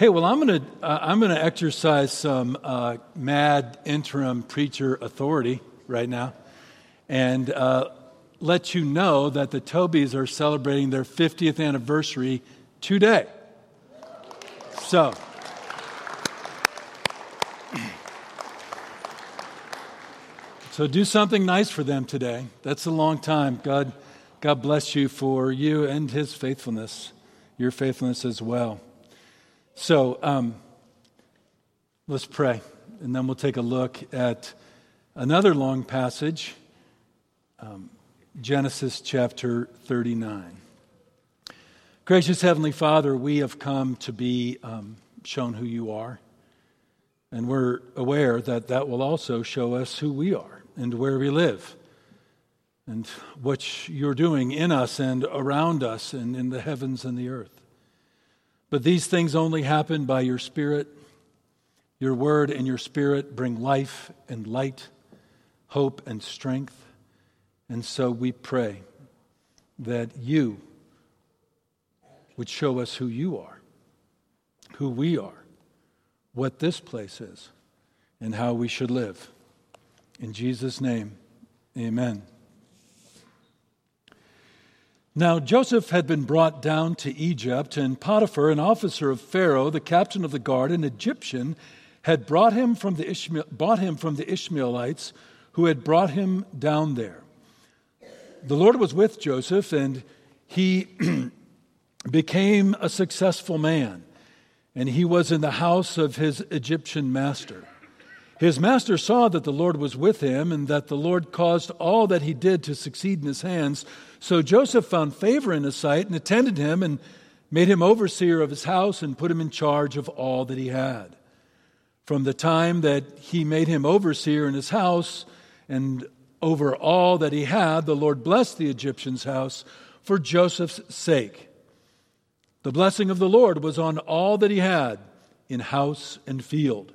Hey, well, I'm going to uh, I'm going to exercise some uh, mad interim preacher authority right now, and uh, let you know that the Tobys are celebrating their 50th anniversary today. So. So do something nice for them today. That's a long time. God, God bless you for you and His faithfulness, your faithfulness as well. So um, let's pray, and then we'll take a look at another long passage, um, Genesis chapter 39. Gracious Heavenly Father, we have come to be um, shown who you are, and we're aware that that will also show us who we are and where we live. And what you're doing in us and around us and in the heavens and the earth. But these things only happen by your Spirit. Your word and your Spirit bring life and light, hope and strength. And so we pray that you would show us who you are, who we are, what this place is, and how we should live. In Jesus' name, amen. Now, Joseph had been brought down to Egypt, and Potiphar, an officer of Pharaoh, the captain of the guard, an Egyptian, had brought him from the Ishmael, bought him from the Ishmaelites who had brought him down there. The Lord was with Joseph, and he became a successful man, and he was in the house of his Egyptian master. His master saw that the Lord was with him and that the Lord caused all that he did to succeed in his hands. So Joseph found favor in his sight and attended him and made him overseer of his house and put him in charge of all that he had. From the time that he made him overseer in his house and over all that he had, the Lord blessed the Egyptian's house for Joseph's sake. The blessing of the Lord was on all that he had in house and field.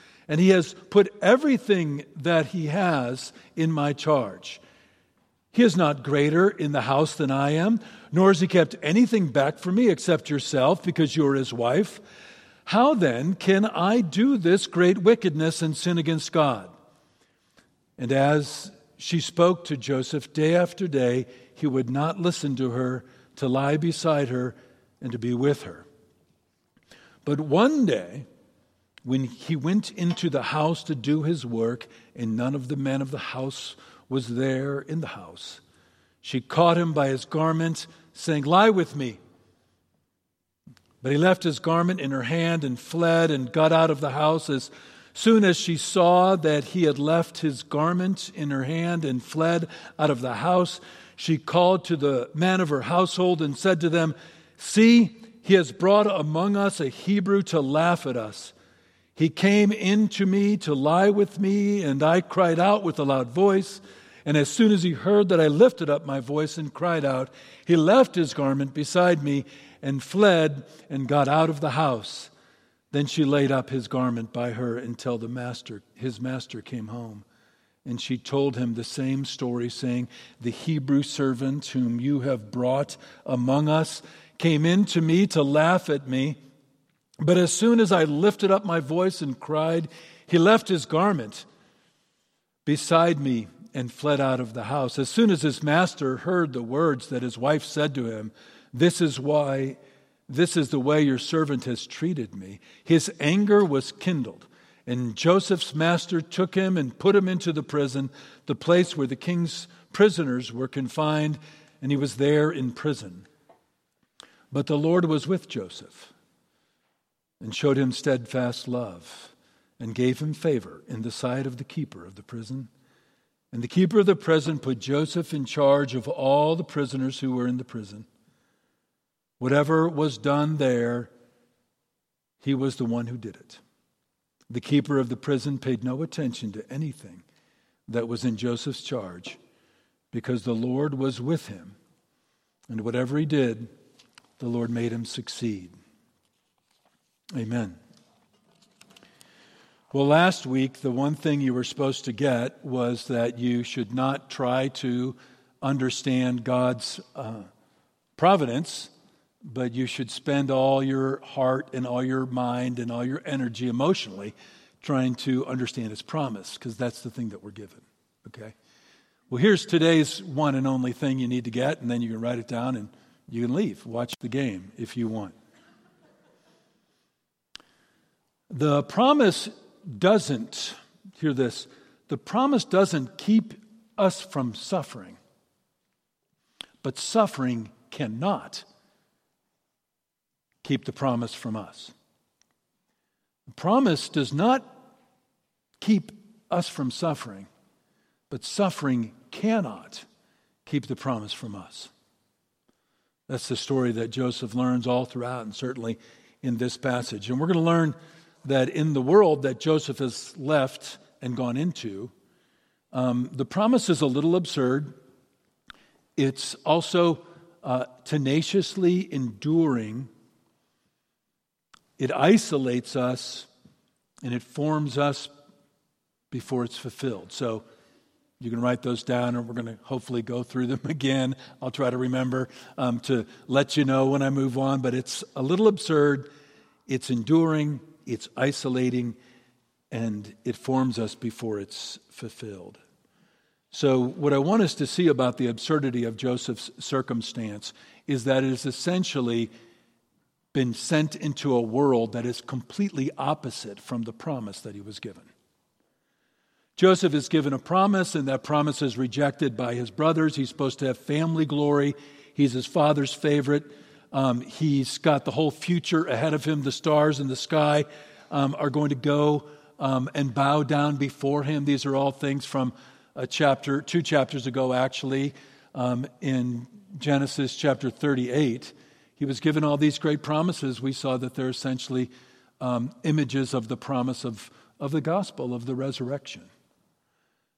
and he has put everything that he has in my charge. He is not greater in the house than I am, nor has he kept anything back from me except yourself, because you are his wife. How then can I do this great wickedness and sin against God? And as she spoke to Joseph day after day, he would not listen to her, to lie beside her, and to be with her. But one day, when he went into the house to do his work, and none of the men of the house was there in the house. She caught him by his garment, saying, Lie with me. But he left his garment in her hand and fled and got out of the house. As soon as she saw that he had left his garment in her hand and fled out of the house, she called to the men of her household and said to them, See, he has brought among us a Hebrew to laugh at us. He came in to me to lie with me, and I cried out with a loud voice. And as soon as he heard that I lifted up my voice and cried out, he left his garment beside me and fled and got out of the house. Then she laid up his garment by her until the master, his master came home. And she told him the same story, saying, The Hebrew servant whom you have brought among us came in to me to laugh at me. But as soon as I lifted up my voice and cried, he left his garment beside me and fled out of the house. As soon as his master heard the words that his wife said to him, This is why, this is the way your servant has treated me, his anger was kindled. And Joseph's master took him and put him into the prison, the place where the king's prisoners were confined, and he was there in prison. But the Lord was with Joseph and showed him steadfast love and gave him favor in the sight of the keeper of the prison. And the keeper of the prison put Joseph in charge of all the prisoners who were in the prison. Whatever was done there, he was the one who did it. The keeper of the prison paid no attention to anything that was in Joseph's charge because the Lord was with him. And whatever he did, the Lord made him succeed. Amen. Well, last week, the one thing you were supposed to get was that you should not try to understand God's uh, providence, but you should spend all your heart and all your mind and all your energy emotionally trying to understand His promise, because that's the thing that we're given. Okay? Well, here's today's one and only thing you need to get, and then you can write it down and you can leave. Watch the game if you want. The promise doesn't, hear this, the promise doesn't keep us from suffering, but suffering cannot keep the promise from us. The promise does not keep us from suffering, but suffering cannot keep the promise from us. That's the story that Joseph learns all throughout, and certainly in this passage. And we're going to learn that in the world that Joseph has left and gone into, um, the promise is a little absurd. It's also uh, tenaciously enduring. It isolates us and it forms us before it's fulfilled. So you can write those down, and we're going to hopefully go through them again. I'll try to remember um, to let you know when I move on, but it's a little absurd. It's enduring, it's isolating, and it forms us before it's fulfilled. So, what I want us to see about the absurdity of Joseph's circumstance is that it has essentially been sent into a world that is completely opposite from the promise that he was given. Joseph is given a promise, and that promise is rejected by his brothers. He's supposed to have family glory, he's his father's favorite. Um, he's got the whole future ahead of him. The stars in the sky um, are going to go um, and bow down before him. These are all things from a chapter, two chapters ago, actually, um, in Genesis chapter 38. He was given all these great promises. We saw that they're essentially um, images of the promise of, of the gospel, of the resurrection.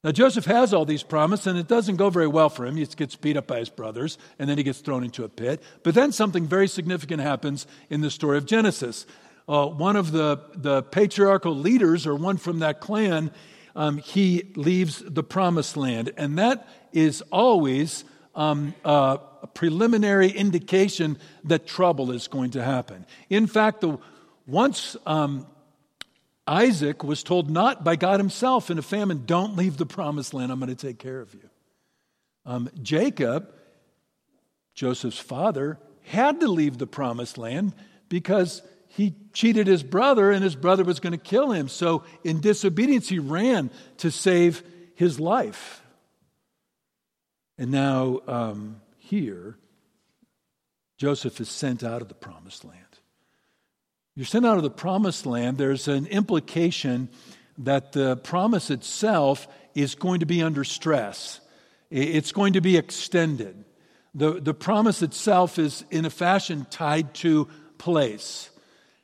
Now, Joseph has all these promises, and it doesn't go very well for him. He gets beat up by his brothers, and then he gets thrown into a pit. But then something very significant happens in the story of Genesis. Uh, one of the, the patriarchal leaders, or one from that clan, um, he leaves the promised land. And that is always um, a preliminary indication that trouble is going to happen. In fact, the, once um, Isaac was told not by God himself in a famine, don't leave the promised land, I'm going to take care of you. Um, Jacob, Joseph's father, had to leave the promised land because he cheated his brother and his brother was going to kill him. So, in disobedience, he ran to save his life. And now, um, here, Joseph is sent out of the promised land. You're sent out of the promised land, there's an implication that the promise itself is going to be under stress, it's going to be extended. The, the promise itself is, in a fashion, tied to place.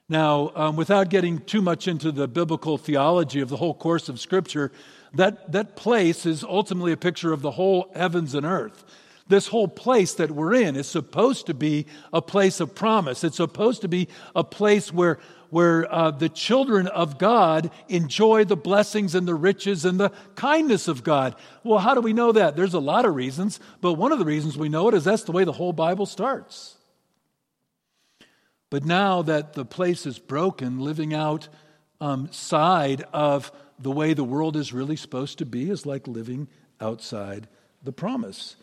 Now, um, without getting too much into the biblical theology of the whole course of Scripture, that, that place is ultimately a picture of the whole heavens and earth this whole place that we're in is supposed to be a place of promise. It's supposed to be a place where, where uh, the children of God enjoy the blessings and the riches and the kindness of God. Well, how do we know that? There's a lot of reasons, but one of the reasons we know it is that's the way the whole Bible starts. But now that the place is broken, living out um, side of the way the world is really supposed to be is like living outside the promise.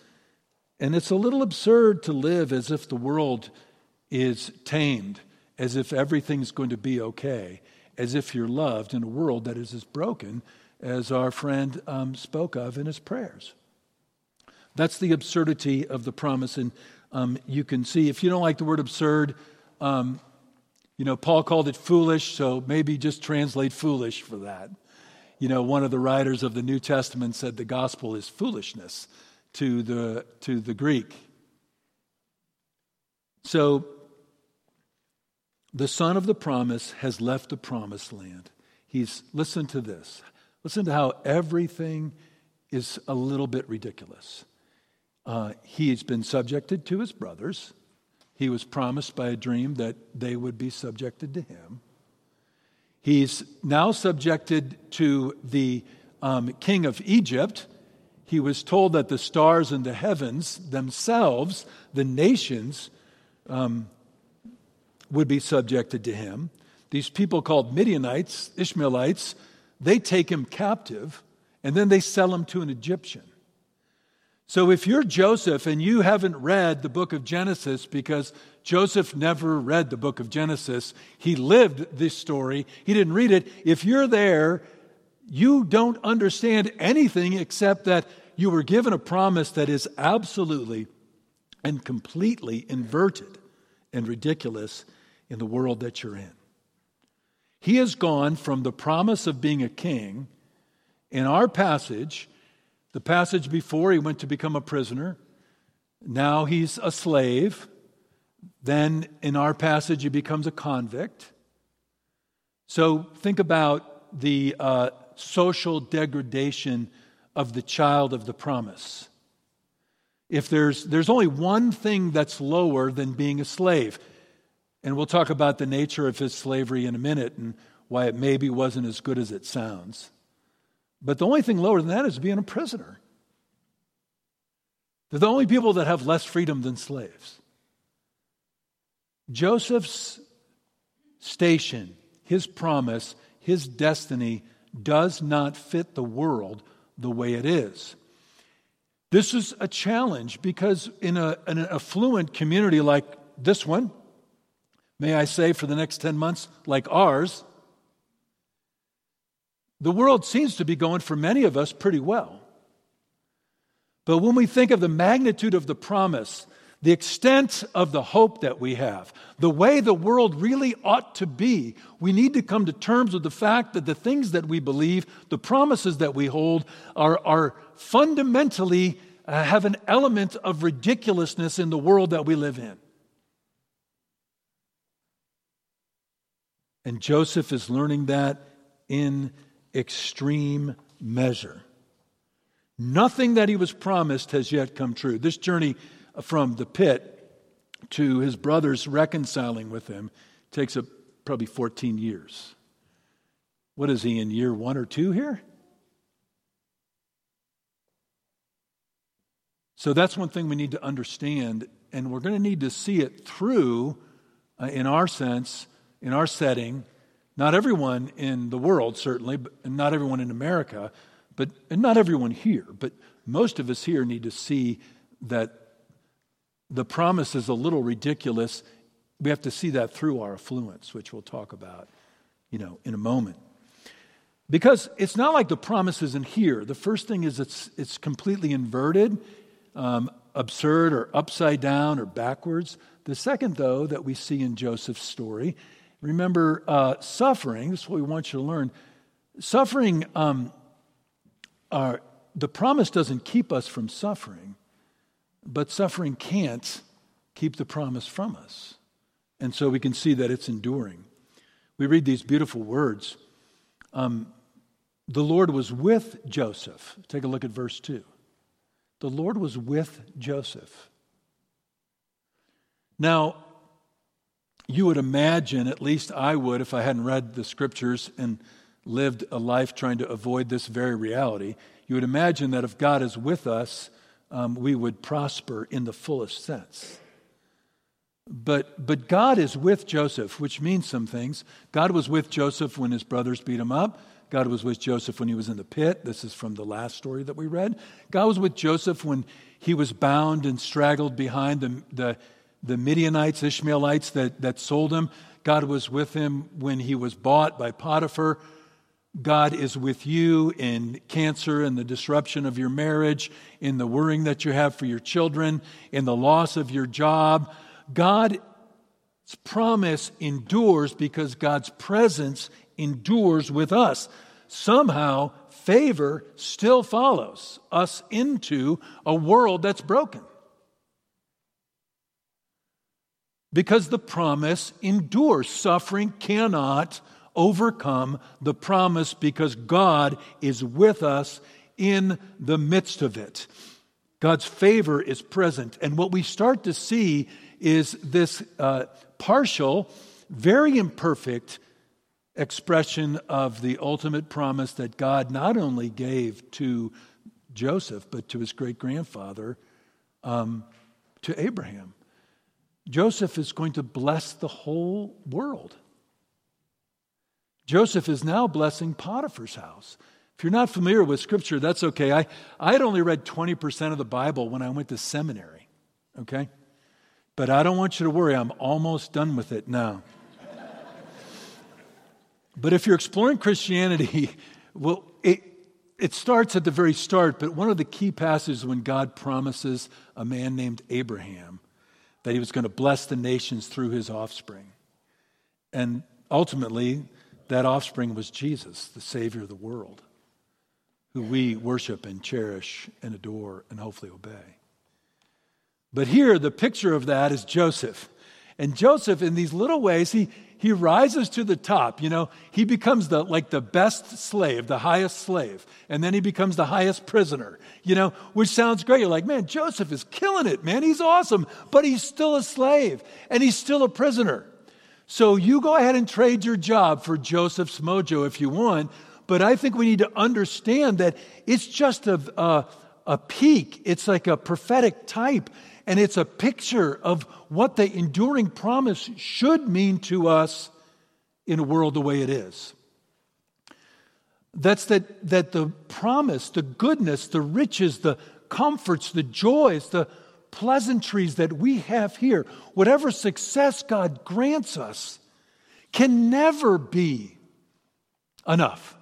And it's a little absurd to live as if the world is tamed, as if everything's going to be okay, as if you're loved in a world that is as broken as our friend um, spoke of in his prayers. That's the absurdity of the promise. And um, you can see, if you don't like the word absurd, um, you know, Paul called it foolish, so maybe just translate foolish for that. You know, one of the writers of the New Testament said the gospel is foolishness to the, to the Greek. So, the son of the promise has left the promised land. He's, listen to this. Listen to how everything is a little bit ridiculous. Uh, he's been subjected to his brothers. He was promised by a dream that they would be subjected to him. He's now subjected to the um, king of Egypt. He was told that the stars in the heavens themselves, the nations, um, would be subjected to him. These people called Midianites, Ishmaelites, they take him captive and then they sell him to an Egyptian. So if you're Joseph and you haven't read the book of Genesis because Joseph never read the book of Genesis, he lived this story, he didn't read it. If you're there, you don't understand anything except that you were given a promise that is absolutely and completely inverted and ridiculous in the world that you're in. He has gone from the promise of being a king in our passage the passage before, he went to become a prisoner. Now he's a slave. Then in our passage, he becomes a convict. So think about the uh, social degradation of the child of the promise. If there's, there's only one thing that's lower than being a slave, and we'll talk about the nature of his slavery in a minute and why it maybe wasn't as good as it sounds. But the only thing lower than that is being a prisoner. They're the only people that have less freedom than slaves. Joseph's station, his promise, his destiny does not fit the world the way it is. This is a challenge because in, a, an affluent community like this one, may I say for the next 10 months, like ours, the world seems to be going for many of us pretty well. But when we think of the magnitude of the promise, the extent of the hope that we have, the way the world really ought to be, we need to come to terms with the fact that the things that we believe, the promises that we hold, are, are fundamentally uh, have an element of ridiculousness in the world that we live in. And Joseph is learning that in extreme measure. Nothing that he was promised has yet come true. This journey from the pit to his brothers reconciling with him takes a, probably 14 years. What is he in year one or two here? So that's one thing we need to understand, and we're going to need to see it through, uh, in our sense, in our setting, not everyone in the world, certainly, but, and not everyone in America, but and not everyone here, but most of us here need to see that the promise is a little ridiculous. We have to see that through our affluence, which we'll talk about, you know, in a moment. Because it's not like the promise isn't here. The first thing is it's, it's completely inverted, um, absurd, or upside down, or backwards. The second, though, that we see in Joseph's story Remember, uh, suffering, this is what we want you to learn. Suffering, um, the promise doesn't keep us from suffering, but suffering can't keep the promise from us. And so we can see that it's enduring. We read these beautiful words. Um, the Lord was with Joseph. Take a look at verse 2. The Lord was with Joseph. Now, you would imagine, at least I would, if I hadn't read the scriptures and lived a life trying to avoid this very reality, you would imagine that if God is with us, um, we would prosper in the fullest sense. But, but God is with Joseph, which means some things. God was with Joseph when his brothers beat him up. God was with Joseph when he was in the pit. This is from the last story that we read. God was with Joseph when he was bound and straggled behind the, the the Midianites, Ishmaelites that, that sold him. God was with him when he was bought by Potiphar. God is with you in cancer and the disruption of your marriage, in the worrying that you have for your children, in the loss of your job. God's promise endures because God's presence endures with us. Somehow, favor still follows us into a world that's broken. because the promise endures. Suffering cannot overcome the promise because God is with us in the midst of it. God's favor is present. And what we start to see is this uh, partial, very imperfect expression of the ultimate promise that God not only gave to Joseph, but to his great grandfather, um, to Abraham. Joseph is going to bless the whole world. Joseph is now blessing Potiphar's house. If you're not familiar with Scripture, that's okay. I, I had only read 20% of the Bible when I went to seminary, okay? But I don't want you to worry, I'm almost done with it now. but if you're exploring Christianity, well, it, it starts at the very start, but one of the key passages when God promises a man named Abraham that he was going to bless the nations through his offspring. And ultimately, that offspring was Jesus, the Savior of the world, who we worship and cherish and adore and hopefully obey. But here, the picture of that is Joseph. And Joseph, in these little ways, he, he rises to the top. You know, he becomes the, like the best slave, the highest slave. And then he becomes the highest prisoner, you know, which sounds great. You're like, man, Joseph is killing it, man. He's awesome. But he's still a slave and he's still a prisoner. So you go ahead and trade your job for Joseph's mojo if you want. But I think we need to understand that it's just a, a, a peak, it's like a prophetic type and it's a picture of what the enduring promise should mean to us in a world the way it is. That's that, that the promise, the goodness, the riches, the comforts, the joys, the pleasantries that we have here, whatever success God grants us, can never be enough.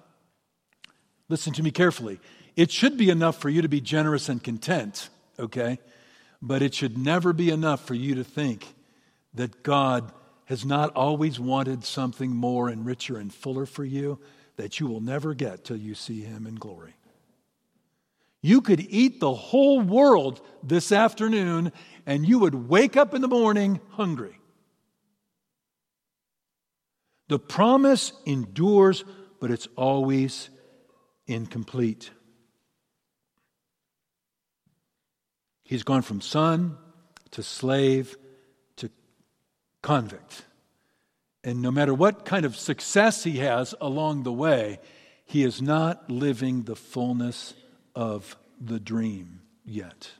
Listen to me carefully. It should be enough for you to be generous and content, okay? But it should never be enough for you to think that God has not always wanted something more and richer and fuller for you that you will never get till you see Him in glory. You could eat the whole world this afternoon and you would wake up in the morning hungry. The promise endures, but it's always incomplete. He's gone from son to slave to convict. And no matter what kind of success he has along the way, he is not living the fullness of the dream yet.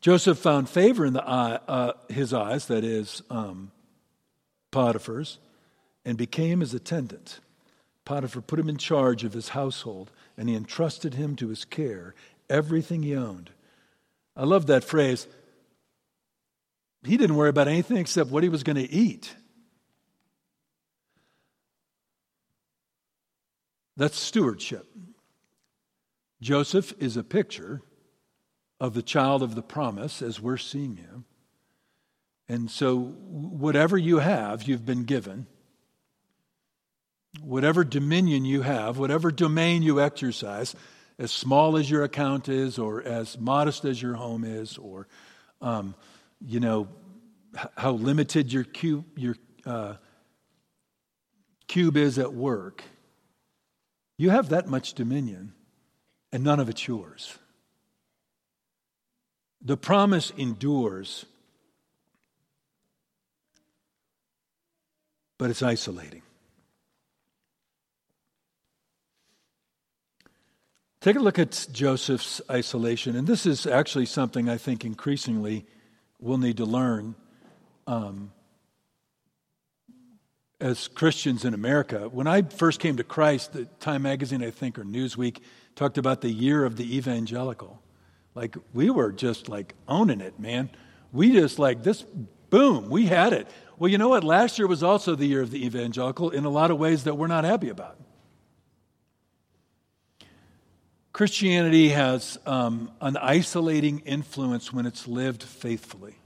Joseph found favor in the eye, uh, his eyes, that is, um, Potiphar's, and became his attendant. Potiphar put him in charge of his household, and he entrusted him to his care everything he owned. I love that phrase. He didn't worry about anything except what he was going to eat. That's stewardship. Joseph is a picture of the child of the promise as we're seeing him. And so, whatever you have, you've been given. Whatever dominion you have, whatever domain you exercise, as small as your account is, or as modest as your home is, or um, you know how limited your cube, your uh, cube is at work. You have that much dominion, and none of it's yours. The promise endures, but it's isolating. Take a look at Joseph's isolation. And this is actually something I think increasingly we'll need to learn um, as Christians in America. When I first came to Christ, the Time Magazine, I think, or Newsweek, talked about the year of the evangelical. Like, we were just like owning it, man. We just like this, boom, we had it. Well, you know what? Last year was also the year of the evangelical in a lot of ways that we're not happy about. Christianity has um, an isolating influence when it's lived faithfully.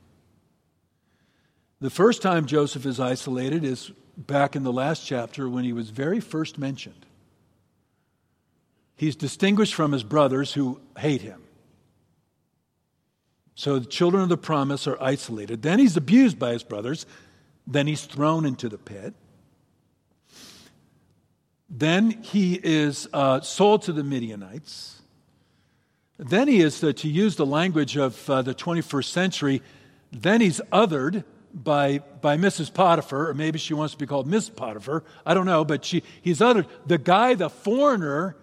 The first time Joseph is isolated is back in the last chapter when he was very first mentioned. He's distinguished from his brothers who hate him. So the children of the promise are isolated. Then he's abused by his brothers. Then he's thrown into the pit. Then he is uh, sold to the Midianites. Then he is, uh, to use the language of uh, the 21st century, then he's othered by, by Mrs. Potiphar, or maybe she wants to be called Miss Potiphar. I don't know, but she, he's othered. The guy, the foreigner,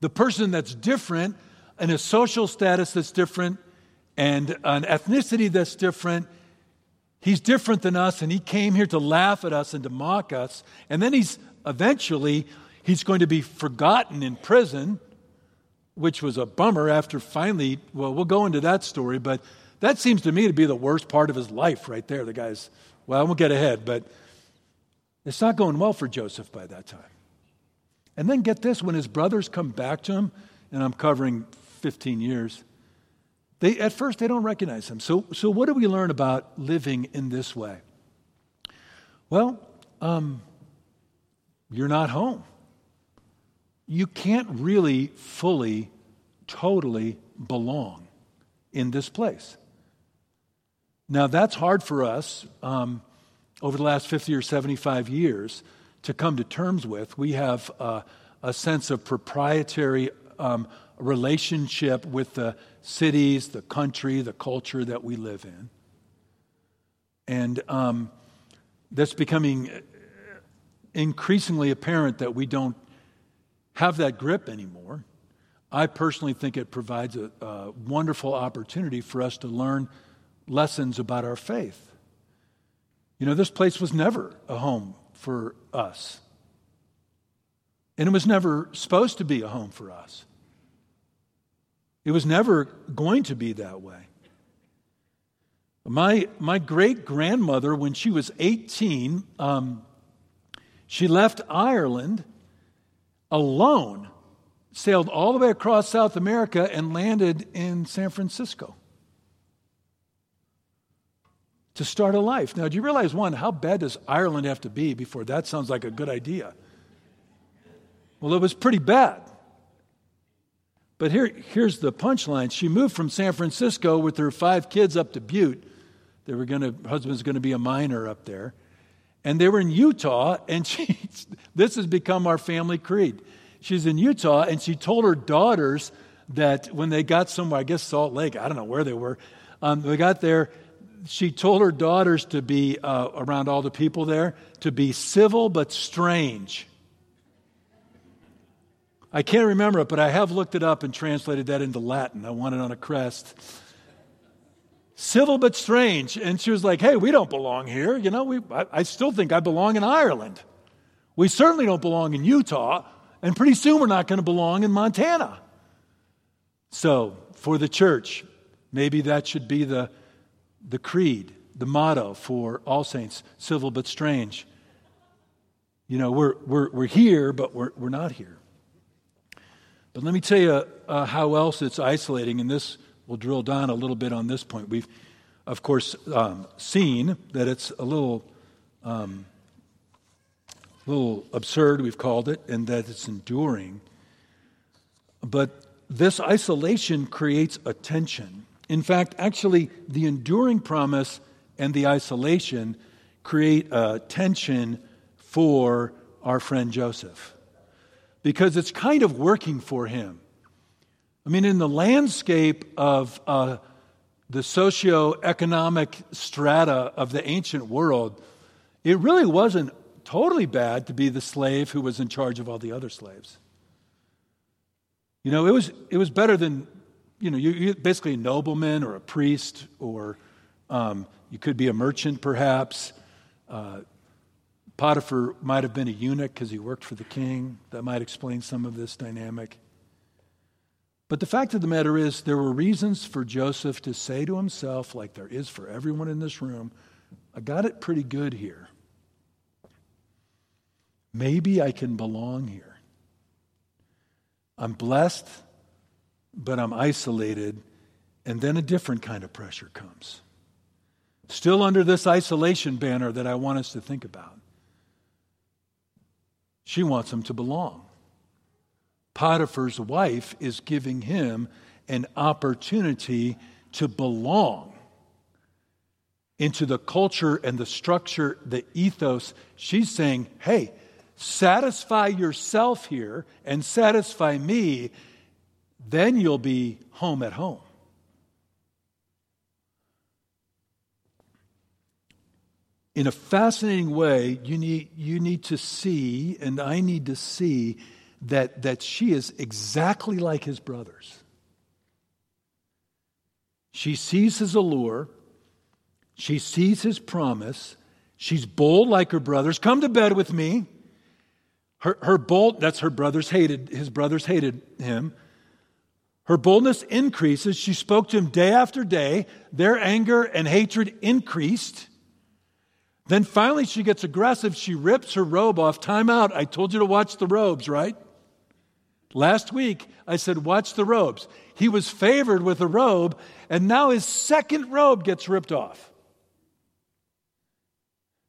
the person that's different, and a social status that's different, and an ethnicity that's different. He's different than us, and he came here to laugh at us and to mock us. And then he's eventually he's going to be forgotten in prison, which was a bummer after finally, well, we'll go into that story, but that seems to me to be the worst part of his life right there. The guy's, well, we'll get ahead, but it's not going well for Joseph by that time. And then get this when his brothers come back to him, and I'm covering 15 years, they, at first they don't recognize him. So, so what do we learn about living in this way? Well, um, you're not home. You can't really fully, totally belong in this place. Now, that's hard for us um, over the last 50 or 75 years to come to terms with. We have uh, a sense of proprietary um, relationship with the cities, the country, the culture that we live in. And um, that's becoming increasingly apparent that we don't have that grip anymore. I personally think it provides a, a wonderful opportunity for us to learn lessons about our faith. You know, this place was never a home for us. And it was never supposed to be a home for us. It was never going to be that way. My, my great grandmother, when she was 18, um, she left Ireland alone, sailed all the way across South America, and landed in San Francisco to start a life. Now, do you realize, one, how bad does Ireland have to be before that sounds like a good idea? Well, it was pretty bad. But here, here's the punchline. She moved from San Francisco with her five kids up to Butte. They were to, husband's going to be a miner up there. And they were in Utah, and she, this has become our family creed. She's in Utah, and she told her daughters that when they got somewhere, I guess Salt Lake, I don't know where they were, um, they got there, she told her daughters to be uh, around all the people there, to be civil but strange. I can't remember it, but I have looked it up and translated that into Latin. I want it on a crest. Civil but strange. And she was like, hey, we don't belong here. You know, we, I, I still think I belong in Ireland. We certainly don't belong in Utah. And pretty soon we're not going to belong in Montana. So, for the church, maybe that should be the, the creed, the motto for All Saints civil but strange. You know, we're, we're, we're here, but we're, we're not here. But let me tell you uh, how else it's isolating, and this will drill down a little bit on this point. We've, of course, um, seen that it's a little, um, little absurd, we've called it, and that it's enduring. But this isolation creates a tension. In fact, actually, the enduring promise and the isolation create a tension for our friend Joseph because it's kind of working for him. I mean, in the landscape of uh, the socio-economic strata of the ancient world, it really wasn't totally bad to be the slave who was in charge of all the other slaves. You know, it was, it was better than, you know, you, are basically a nobleman or a priest, or um, you could be a merchant perhaps. Uh, Potiphar might have been a eunuch because he worked for the king. That might explain some of this dynamic. But the fact of the matter is, there were reasons for Joseph to say to himself, like there is for everyone in this room, I got it pretty good here. Maybe I can belong here. I'm blessed, but I'm isolated, and then a different kind of pressure comes. Still under this isolation banner that I want us to think about. She wants him to belong. Potiphar's wife is giving him an opportunity to belong into the culture and the structure, the ethos. She's saying, hey, satisfy yourself here and satisfy me, then you'll be home at home. In a fascinating way, you need, you need to see, and I need to see, that, that she is exactly like his brothers. She sees his allure, she sees his promise, she's bold like her brothers. Come to bed with me. Her, her bold, that's her brothers hated, his brothers hated him. Her boldness increases. She spoke to him day after day. Their anger and hatred increased. Then finally she gets aggressive. She rips her robe off. Time out. I told you to watch the robes, right? Last week I said, watch the robes. He was favored with a robe, and now his second robe gets ripped off.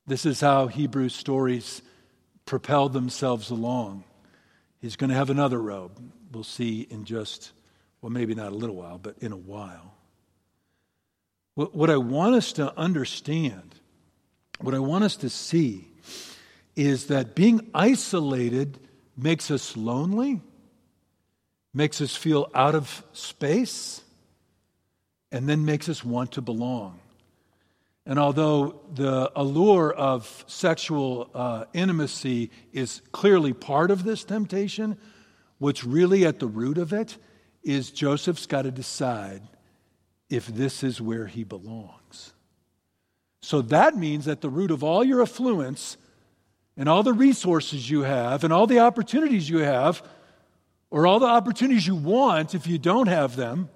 This is how Hebrew stories propel themselves along. He's going to have another robe. We'll see in just, well, maybe not a little while, but in a while. What, I want us to understand, what I want us to see, is that being isolated makes us lonely, makes us feel out of space, and then makes us want to belong. And although the allure of sexual uh, intimacy is clearly part of this temptation, what's really at the root of it is Joseph's got to decide if this is where he belongs. So that means that the root of all your affluence and all the resources you have and all the opportunities you have, or all the opportunities you want if you don't have them,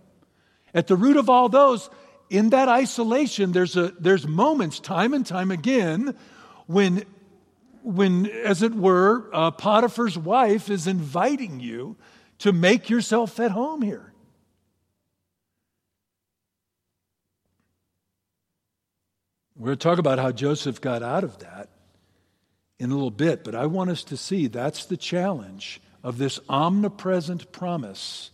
at the root of all those in that isolation, there's, a, there's moments, time and time again, when, when as it were, uh, Potiphar's wife is inviting you to make yourself at home here. We're going to talk about how Joseph got out of that in a little bit, but I want us to see that's the challenge of this omnipresent promise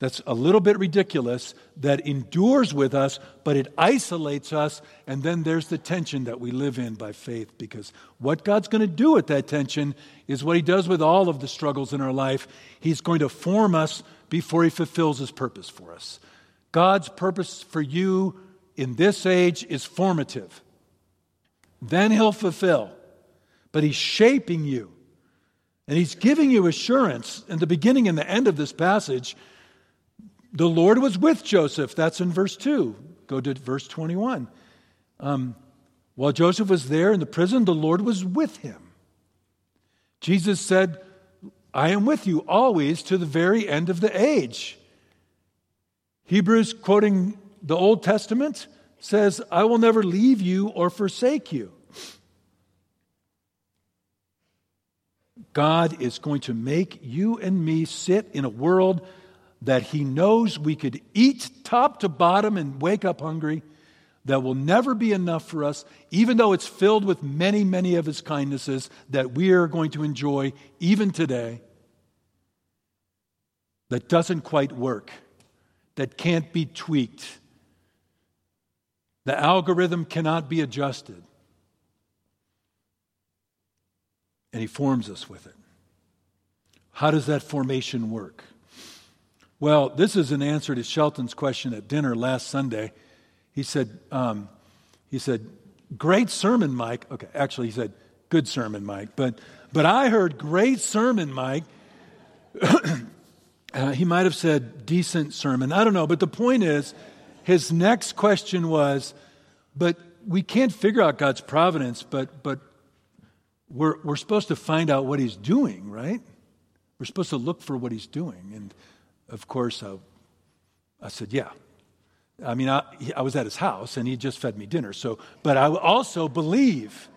that's a little bit ridiculous, that endures with us, but it isolates us. And then there's the tension that we live in by faith, because what God's going to do with that tension is what He does with all of the struggles in our life. He's going to form us before He fulfills His purpose for us. God's purpose for you in this age is formative. Then He'll fulfill. But He's shaping you. And He's giving you assurance in the beginning and the end of this passage the Lord was with Joseph. That's in verse 2. Go to verse 21. Um, while Joseph was there in the prison, the Lord was with him. Jesus said, I am with you always to the very end of the age. Hebrews, quoting the Old Testament, says, I will never leave you or forsake you. God is going to make you and me sit in a world that He knows we could eat top to bottom and wake up hungry, that will never be enough for us, even though it's filled with many, many of His kindnesses that we are going to enjoy even today, that doesn't quite work, that can't be tweaked. The algorithm cannot be adjusted. And He forms us with it. How does that formation work? Well, this is an answer to Shelton's question at dinner last Sunday. He said, um, he said, great sermon, Mike. Okay, actually, he said, good sermon, Mike. But, but I heard great sermon, Mike. uh, he might have said decent sermon. I don't know. But the point is, his next question was, but we can't figure out God's providence, but, but we're, we're supposed to find out what he's doing, right? We're supposed to look for what he's doing. And of course, I, I said, yeah. I mean, I, I was at his house and he just fed me dinner. So, but I also believe,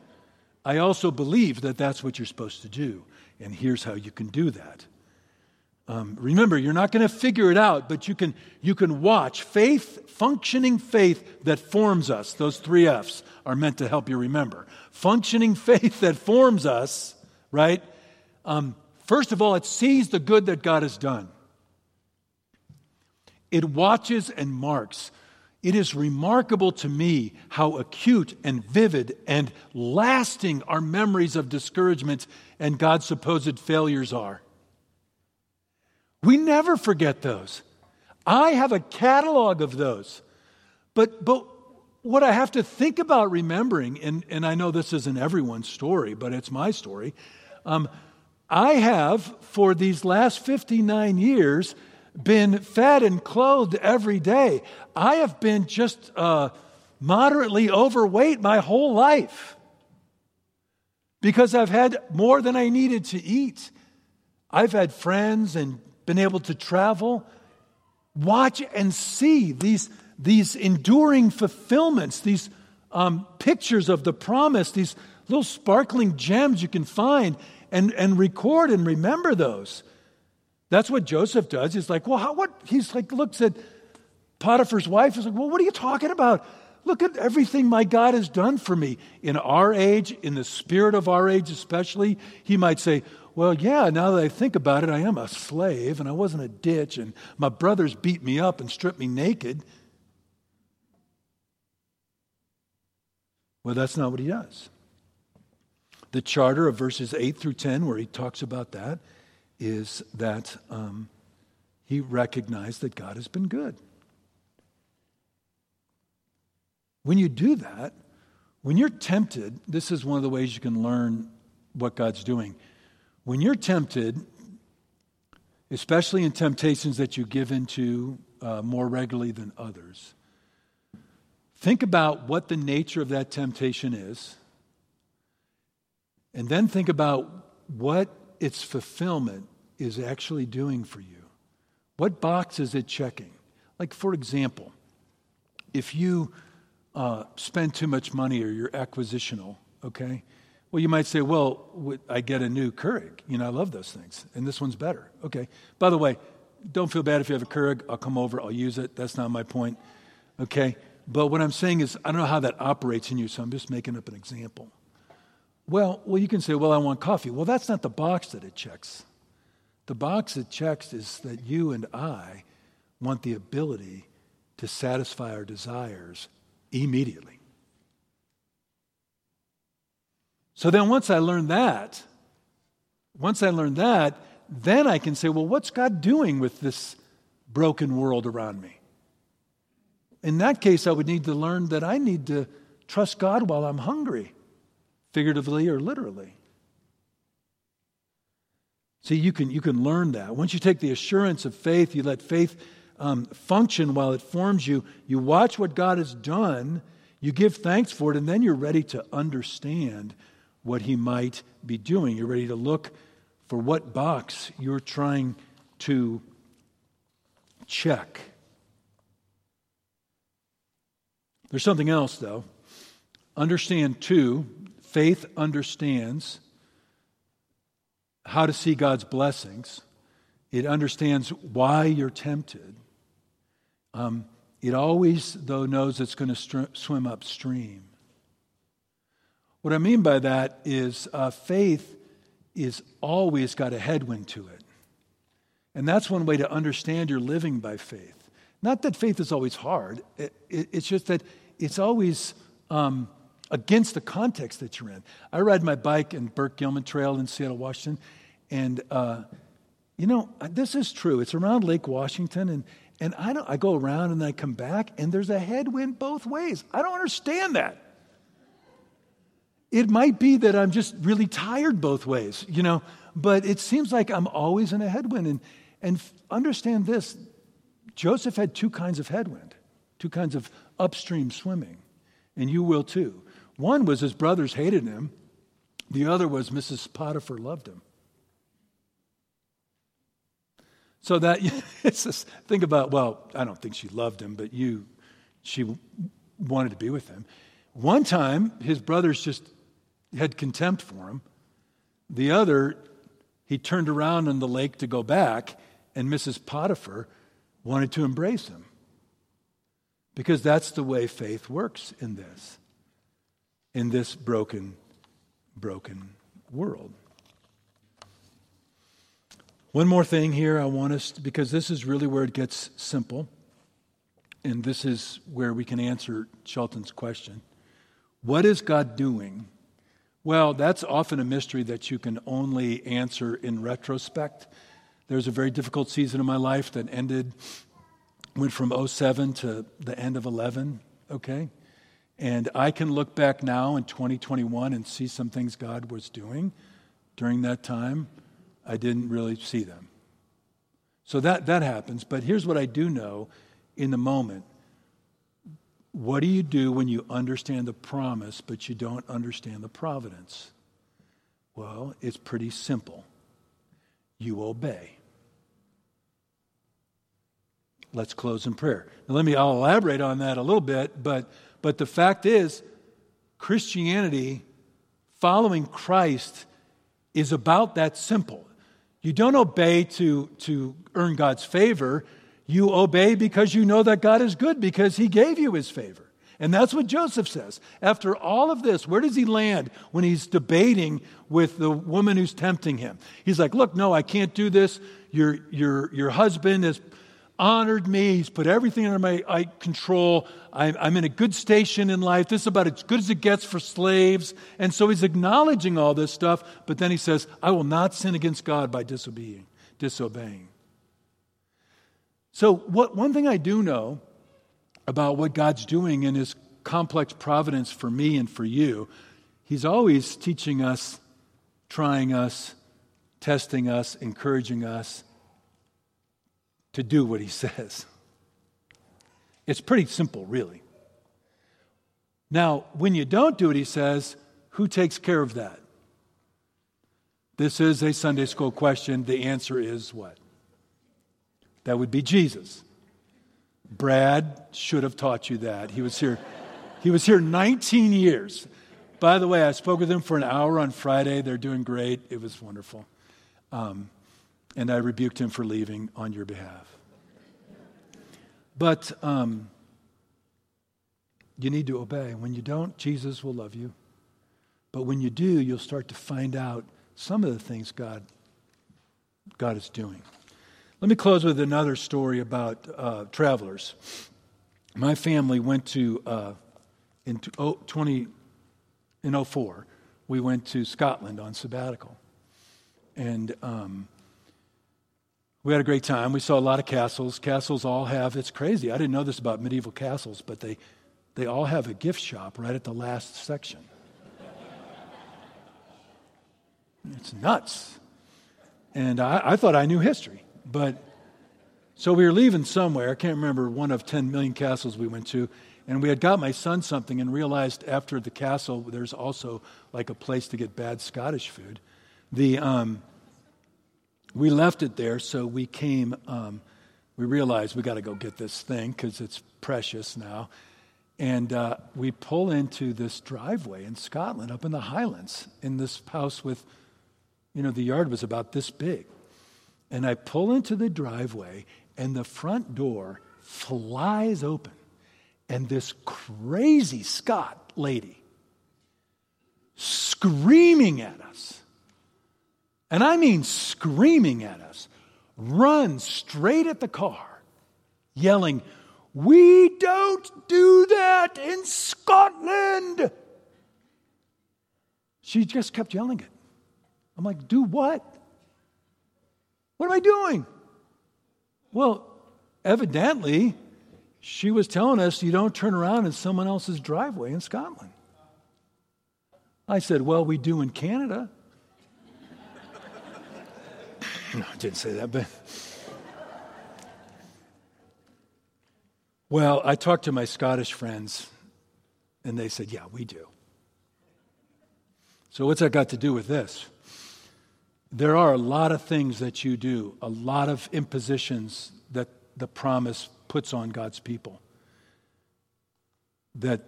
I also believe that that's what you're supposed to do. And here's how you can do that. Um, remember, you're not going to figure it out, but you can, you can watch. Faith, functioning faith that forms us, those three F's are meant to help you remember. Functioning faith that forms us, right? Um, first of all, it sees the good that God has done. It watches and marks. It is remarkable to me how acute and vivid and lasting our memories of discouragement and God's supposed failures are. We never forget those. I have a catalog of those. But, but what I have to think about remembering, and, and I know this isn't everyone's story, but it's my story. Um, I have, for these last 59 years, been fed and clothed every day. I have been just uh, moderately overweight my whole life because I've had more than I needed to eat. I've had friends and been able to travel. Watch and see these, these enduring fulfillments, these um, pictures of the promise, these little sparkling gems you can find and, and record and remember those. That's what Joseph does. He's like, well, how, what? He's like, looks at Potiphar's wife. He's like, well, what are you talking about? Look at everything my God has done for me. In our age, in the spirit of our age especially, he might say, well, yeah, now that I think about it, I am a slave and I wasn't a ditch and my brothers beat me up and stripped me naked. Well, that's not what he does. The charter of verses 8 through 10, where he talks about that, is that um, he recognized that God has been good. When you do that, when you're tempted, this is one of the ways you can learn what God's doing. When you're tempted, especially in temptations that you give into uh, more regularly than others, think about what the nature of that temptation is, and then think about what its fulfillment is actually doing for you. What box is it checking? Like, for example, if you uh, spend too much money or you're acquisitional, okay? Well, you might say, well, I get a new Keurig. You know, I love those things, and this one's better. Okay. By the way, don't feel bad if you have a Keurig. I'll come over, I'll use it. That's not my point. Okay. But what I'm saying is, I don't know how that operates in you, so I'm just making up an example. Well, well, you can say, well, I want coffee. Well, that's not the box that it checks. The box it checks is that you and I want the ability to satisfy our desires immediately. So then, once I learn that, once I learn that, then I can say, well, what's God doing with this broken world around me? In that case, I would need to learn that I need to trust God while I'm hungry figuratively or literally. See, you can, you can learn that. Once you take the assurance of faith, you let faith um, function while it forms you, you watch what God has done, you give thanks for it, and then you're ready to understand what He might be doing. You're ready to look for what box you're trying to check. There's something else, though. Understand, too, Faith understands how to see God's blessings. It understands why you're tempted. Um, it always, though, knows it's going to str- swim upstream. What I mean by that is uh, faith is always got a headwind to it. And that's one way to understand you're living by faith. Not that faith is always hard, it, it, it's just that it's always um, against the context that you're in. I ride my bike in Burke Gilman Trail in Seattle, Washington, and uh, you know this is true. It's around Lake Washington, and and I don't. I go around and I come back, and there's a headwind both ways. I don't understand that. It might be that I'm just really tired both ways, you know, but it seems like I'm always in a headwind. And and understand this: Joseph had two kinds of headwind, two kinds of upstream swimming, and you will too. One was his brothers hated him, the other was Mrs. Potiphar loved him. So that it's just, think about, well, I don't think she loved him, but you, she wanted to be with him. One time, his brothers just had contempt for him. The other, he turned around in the lake to go back, and Mrs. Potiphar wanted to embrace him. Because that's the way faith works in this in this broken, broken world. One more thing here I want us, to, because this is really where it gets simple. and this is where we can answer Shelton's question. What is God doing? Well, that's often a mystery that you can only answer in retrospect. There's a very difficult season in my life that ended, went from 07 to the end of 11, okay? And I can look back now in 2021 and see some things God was doing during that time. I didn't really see them. So that, that happens. But here's what I do know in the moment. What do you do when you understand the promise, but you don't understand the providence? Well, it's pretty simple. You obey. Let's close in prayer. Now, let me, I'll elaborate on that a little bit, but, but the fact is, Christianity, following Christ, is about that simple. You don't obey to, to earn God's favor. You obey because you know that God is good because he gave you his favor. And that's what Joseph says. After all of this, where does he land when he's debating with the woman who's tempting him? He's like, Look, no, I can't do this. Your, your, your husband has honored me. He's put everything under my control. I'm, I'm in a good station in life. This is about as good as it gets for slaves. And so he's acknowledging all this stuff, but then he says, I will not sin against God by disobeying. disobeying. So, what, one thing I do know about what God's doing in his complex providence for me and for you, he's always teaching us, trying us, testing us, encouraging us to do what he says. It's pretty simple, really. Now, when you don't do what he says, who takes care of that? This is a Sunday school question. The answer is what? That would be Jesus. Brad should have taught you that. He was here, he was here 19 years. By the way, I spoke with him for an hour on Friday. They're doing great. It was wonderful. Um, and I rebuked him for leaving on your behalf. But um, you need to obey. When you don't, Jesus will love you. But when you do, you'll start to find out some of the things God, God is doing. Let me close with another story about uh, travelers. My family went to, uh, in 20, in 04, we went to Scotland on sabbatical. And um, we had a great time. We saw a lot of castles. Castles all have, it's crazy. I didn't know this about medieval castles, but they, they all have a gift shop right at the last section. It's nuts. And I, I thought I knew history. But so we were leaving somewhere. I can't remember one of 10 million castles we went to. And we had got my son something and realized after the castle, there's also like a place to get bad Scottish food. The, um, we left it there, so we came, um, we realized we got to go get this thing because it's precious now. And uh, we pull into this driveway in Scotland, up in the Highlands, in this house with, you know, the yard was about this big. And I pull into the driveway, and the front door flies open. And this crazy Scot lady screaming at us, and I mean screaming at us, run straight at the car, yelling, We don't do that in Scotland. She just kept yelling it. I'm like, Do what? What am I doing? Well, evidently, she was telling us you don't turn around in someone else's driveway in Scotland. I said, Well, we do in Canada. no, I didn't say that, but. Well, I talked to my Scottish friends, and they said, Yeah, we do. So, what's that got to do with this? There are a lot of things that you do, a lot of impositions that the promise puts on God's people that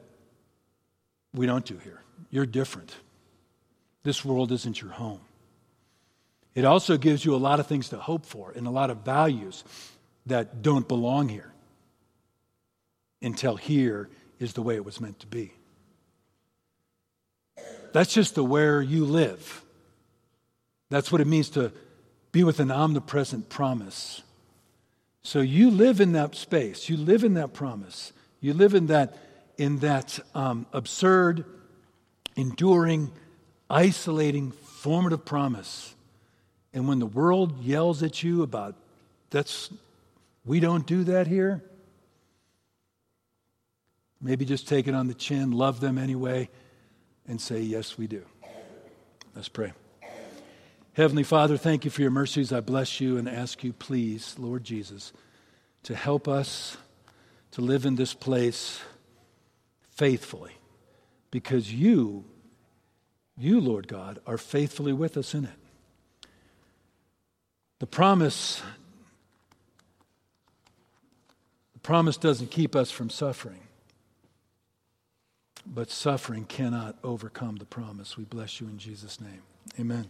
we don't do here. You're different. This world isn't your home. It also gives you a lot of things to hope for and a lot of values that don't belong here until here is the way it was meant to be. That's just the where you live. That's what it means to be with an omnipresent promise. So you live in that space. You live in that promise. You live in that, in that um, absurd, enduring, isolating, formative promise. And when the world yells at you about that's we don't do that here, maybe just take it on the chin, love them anyway, and say, Yes, we do. Let's pray. Heavenly Father, thank you for your mercies. I bless you and ask you, please, Lord Jesus, to help us to live in this place faithfully because you, you, Lord God, are faithfully with us in it. The promise the promise doesn't keep us from suffering. But suffering cannot overcome the promise. We bless you in Jesus' name. Amen.